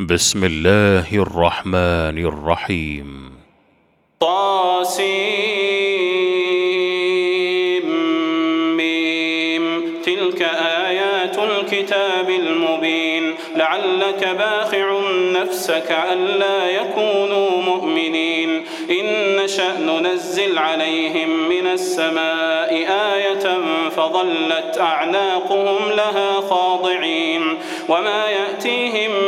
بسم الله الرحمن الرحيم. طاسيم تلك آيات الكتاب المبين. لعلك باخع نفسك ألا يكونوا مؤمنين. إن نشأ ننزل عليهم من السماء آية فظلت أعناقهم لها خاضعين. وما يأتيهم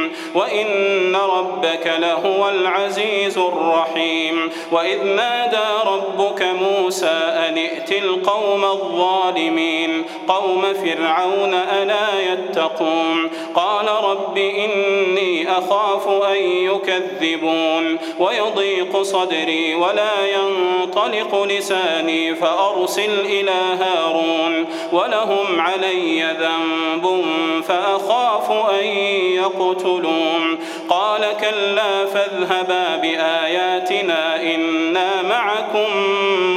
وإن ربك لهو العزيز الرحيم. وإذ نادى ربك موسى أن ائت القوم الظالمين. قوم فرعون ألا يتقون. قال رب إني أخاف أن يكذبون. ويضيق صدري ولا ينطلق لساني فأرسل إلى هارون. ولهم علي ذنب فأخاف أن يقتلون قال كلا فاذهبا بآياتنا إنا معكم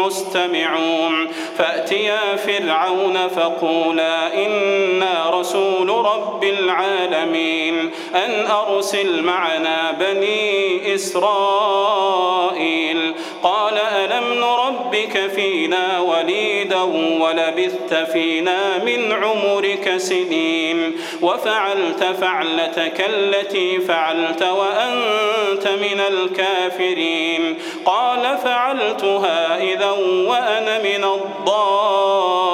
مستمعون. فأتيا فرعون فقولا إنا رسول رب العالمين. أن أرسل معنا بني إسرائيل. قال ألم نربك فينا وليدا ولبثت فينا من عمرك سنين. وفعلت فعلتك التي فعلت وأنت من الكافرين. قال فعلتها إذا وأنا من الضالين.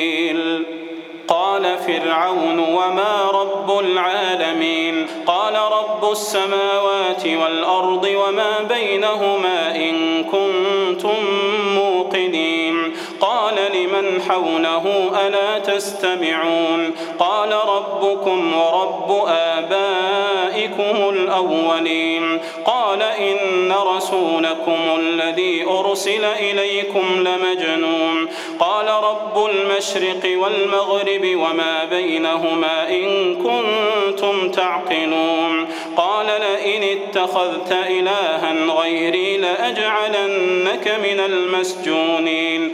فرعون وما رب العالمين. قال رب السماوات والأرض وما بينهما إن كنتم حوله ألا تستمعون؟ قال ربكم ورب آبائكم الأولين. قال إن رسولكم الذي أرسل إليكم لمجنون. قال رب المشرق والمغرب وما بينهما إن كنتم تعقلون. قال لئن اتخذت إلها غيري لأجعلنك من المسجونين.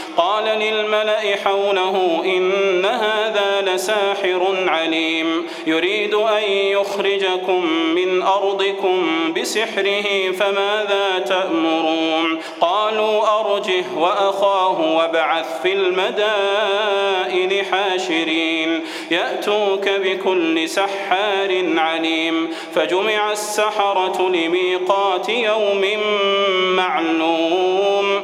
قال للملأ حوله إن هذا لساحر عليم. يريد أن يخرجكم من أرضكم بسحره فماذا تأمرون؟ قالوا أرجه وأخاه وابعث في المدائن حاشرين. يأتوك بكل سحار عليم. فجمع السحرة لميقات يوم معلوم.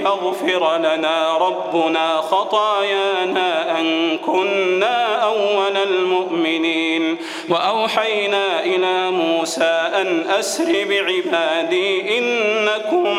أن يغفر لنا ربنا خطايانا أن كنا أول المؤمنين. وأوحينا إلى موسى أن أسر بعبادي إنكم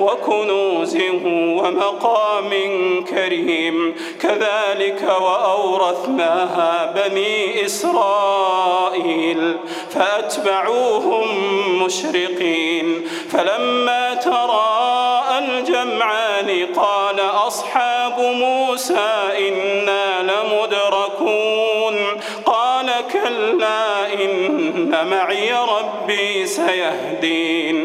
وكنوز ومقام كريم. كذلك وأورثناها بني إسرائيل فأتبعوهم مشرقين. فلما تراءى الجمعان قال أصحاب موسى إنا لمدركون. قال كلا إن معي ربي سيهدين.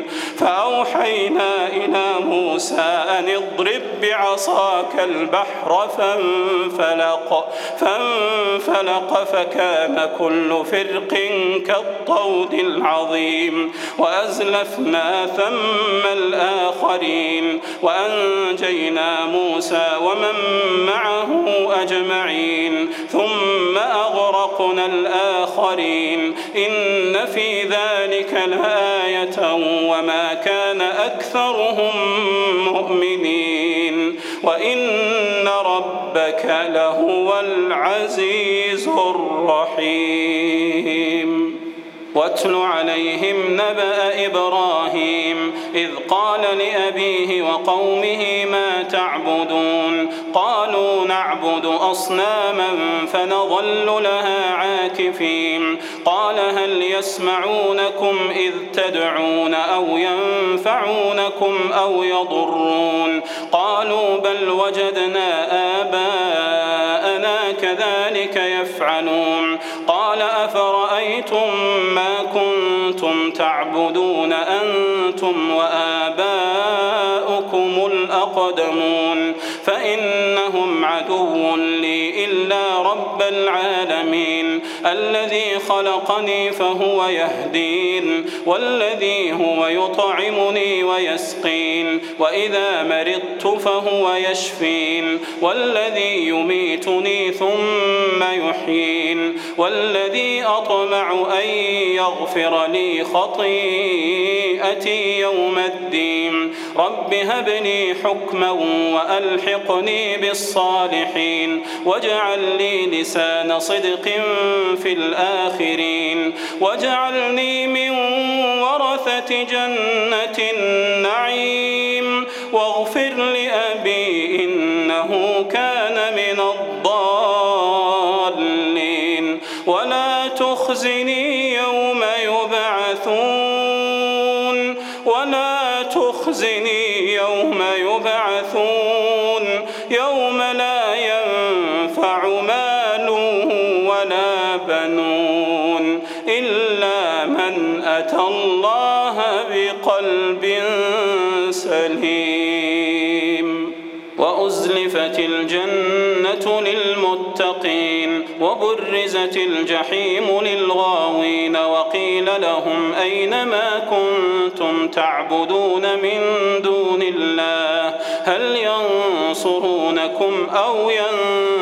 إلى موسى. أن اضرب بعصاك البحر فانفلق فانفلق فكان كل فرق كالطود العظيم. وأزلفنا ثم الآخرين. وأنجينا موسى ومن معه أجمعين. ثم أغرقنا الآخرين. إن في ذلك لآية وما كان أكثرهم مؤمنين. وإن ربك لهو العزيز الرحيم. واتل عليهم نبأ إبراهيم إذ قال لأبيه وقومه ما تعبدون؟ قالوا نعبد أصناما فنظل لها عاكفين. قال هل يسمعونكم إذ تدعون أو ينفعونكم أو يضرون؟ قالوا بل وجدنا آباءنا كذلك يفعلون. قال أفرأيتم ما كنتم تعبدون أنتم وآباؤكم الأقدمون فإنهم عدو لي إلا رب العالمين. الذي خلقني فهو يهدين والذي هو يطعمني ويسقين وإذا مرضت فهو يشفين والذي يميتني ثم يحيين والذي أطمع أن يغفر لي خطيئتي يوم الدين. رب هب لي حكما وألحقني بالصالحين واجعل لي لسان صدق في الآخرين واجعلني من ورثة جنة النعيم واغفر لأبي إنه كان من الضالين ولا تخزني يوم يبعثون ولا تخزني الجنة للمتقين وبرزت الجحيم للغاوين وقيل لهم أين ما كنتم تعبدون من دون الله؟ هل ينصرونكم أو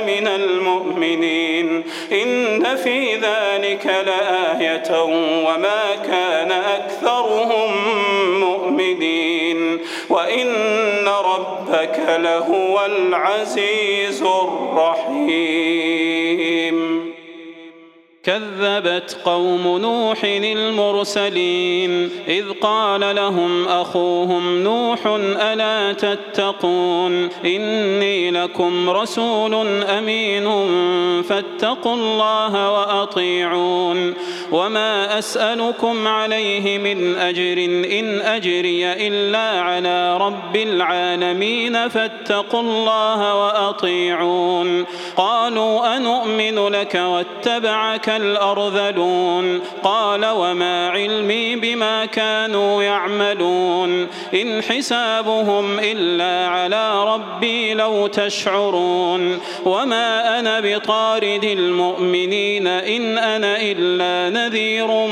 من المؤمنين. إن في ذلك لآية وما كان أكثرهم مؤمنين. وإن ربك لهو العزيز الرحيم. كذبت قوم نوح المرسلين إذ قال لهم أخوهم نوح ألا تتقون إني لكم رسول أمين فاتقوا الله وأطيعون وما أسألكم عليه من أجر إن أجري إلا على رب العالمين فاتقوا الله وأطيعون قالوا أنؤمن لك واتبعك الأرذلون قال وما علمي بما كانوا يعملون إن حسابهم إلا على ربي لو تشعرون وما أنا بطارد المؤمنين إن أنا إلا نذير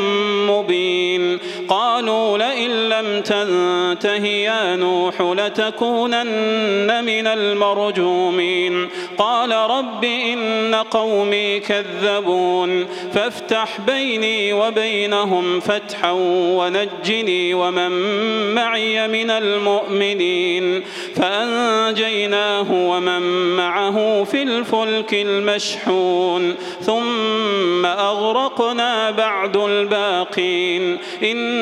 مبين. قالوا لئن لم تنته يا نوح لتكونن من المرجومين. قال رب إن قومي كذبون. فافتح بيني وبينهم فتحا ونجني ومن معي من المؤمنين. فأنجيناه ومن معه في الفلك المشحون. ثم أغرقنا بعد الباقين. إن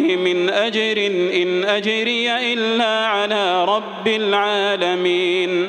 من أجر إن أجري إلا على رب العالمين.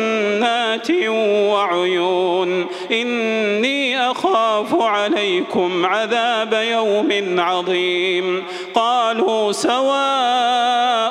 وعيون. إني أخاف عليكم عذاب يوم عظيم. قالوا سواء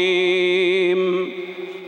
الرحيم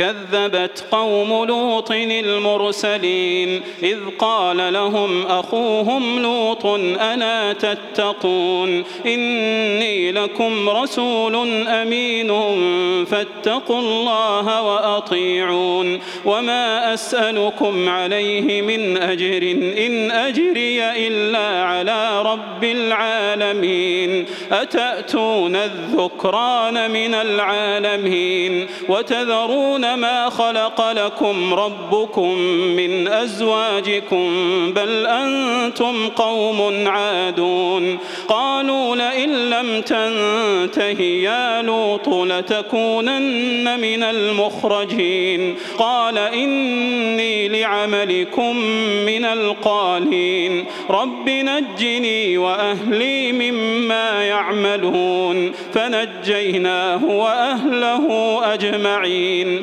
كذبت قوم لوط المرسلين إذ قال لهم أخوهم لوط ألا تتقون إني لكم رسول أمين فاتقوا الله وأطيعون وما أسألكم عليه من أجر إن أجري إلا على رب العالمين أتأتون الذكران من العالمين وتذرون ما خلق لكم ربكم من أزواجكم بل أنتم قوم عادون قالوا لئن لم تنته يا لوط لتكونن من المخرجين قال إني لعملكم من القالين رب نجني وأهلي مما يعملون فنجيناه وأهله أجمعين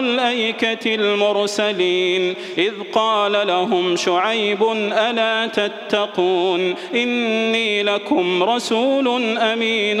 الأيكة المرسلين إذ قال لهم شعيب ألا تتقون إني لكم رسول أمين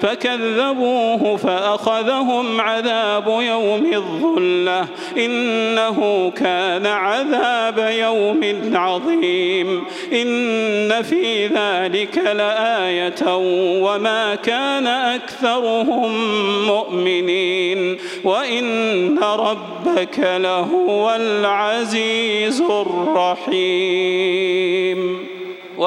فكذبوه فأخذهم عذاب يوم الظلة إنه كان عذاب يوم عظيم إن في ذلك لآية وما كان أكثرهم مؤمنين وإن ربك لهو العزيز الرحيم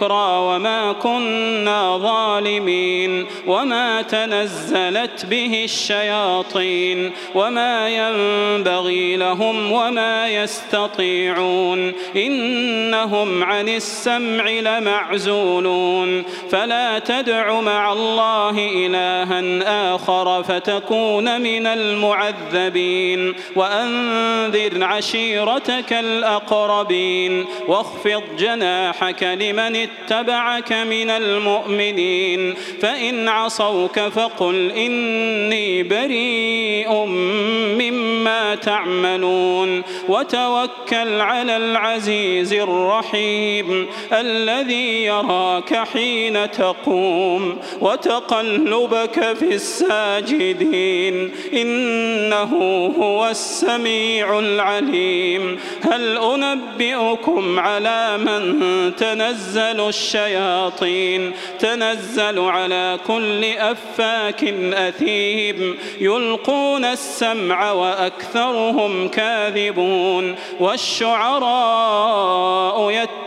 ذكرى وما كنا ظالمين وما تنزلت به الشياطين وما ينبغي لهم وما يستطيعون إنهم عن السمع لمعزولون فلا تدع مع الله إلها آخر فتكون من المعذبين وأنذر عشيرتك الأقربين واخفض جناحك لمن اتبعك من المؤمنين. فإن عصوك فقل إني بريء مما تعملون. وتوكل على العزيز الرحيم الذي يراك حين تقوم. وتقلبك في الساجدين. إنه هو السميع العليم. هل أنبئكم على من الشياطين. تنزل على كل أفاك أثيم. يلقون السمع وأكثرهم كاذبون. والشعراء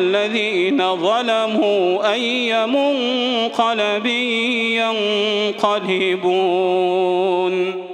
الذين ظلموا أي منقلب ينقلبون.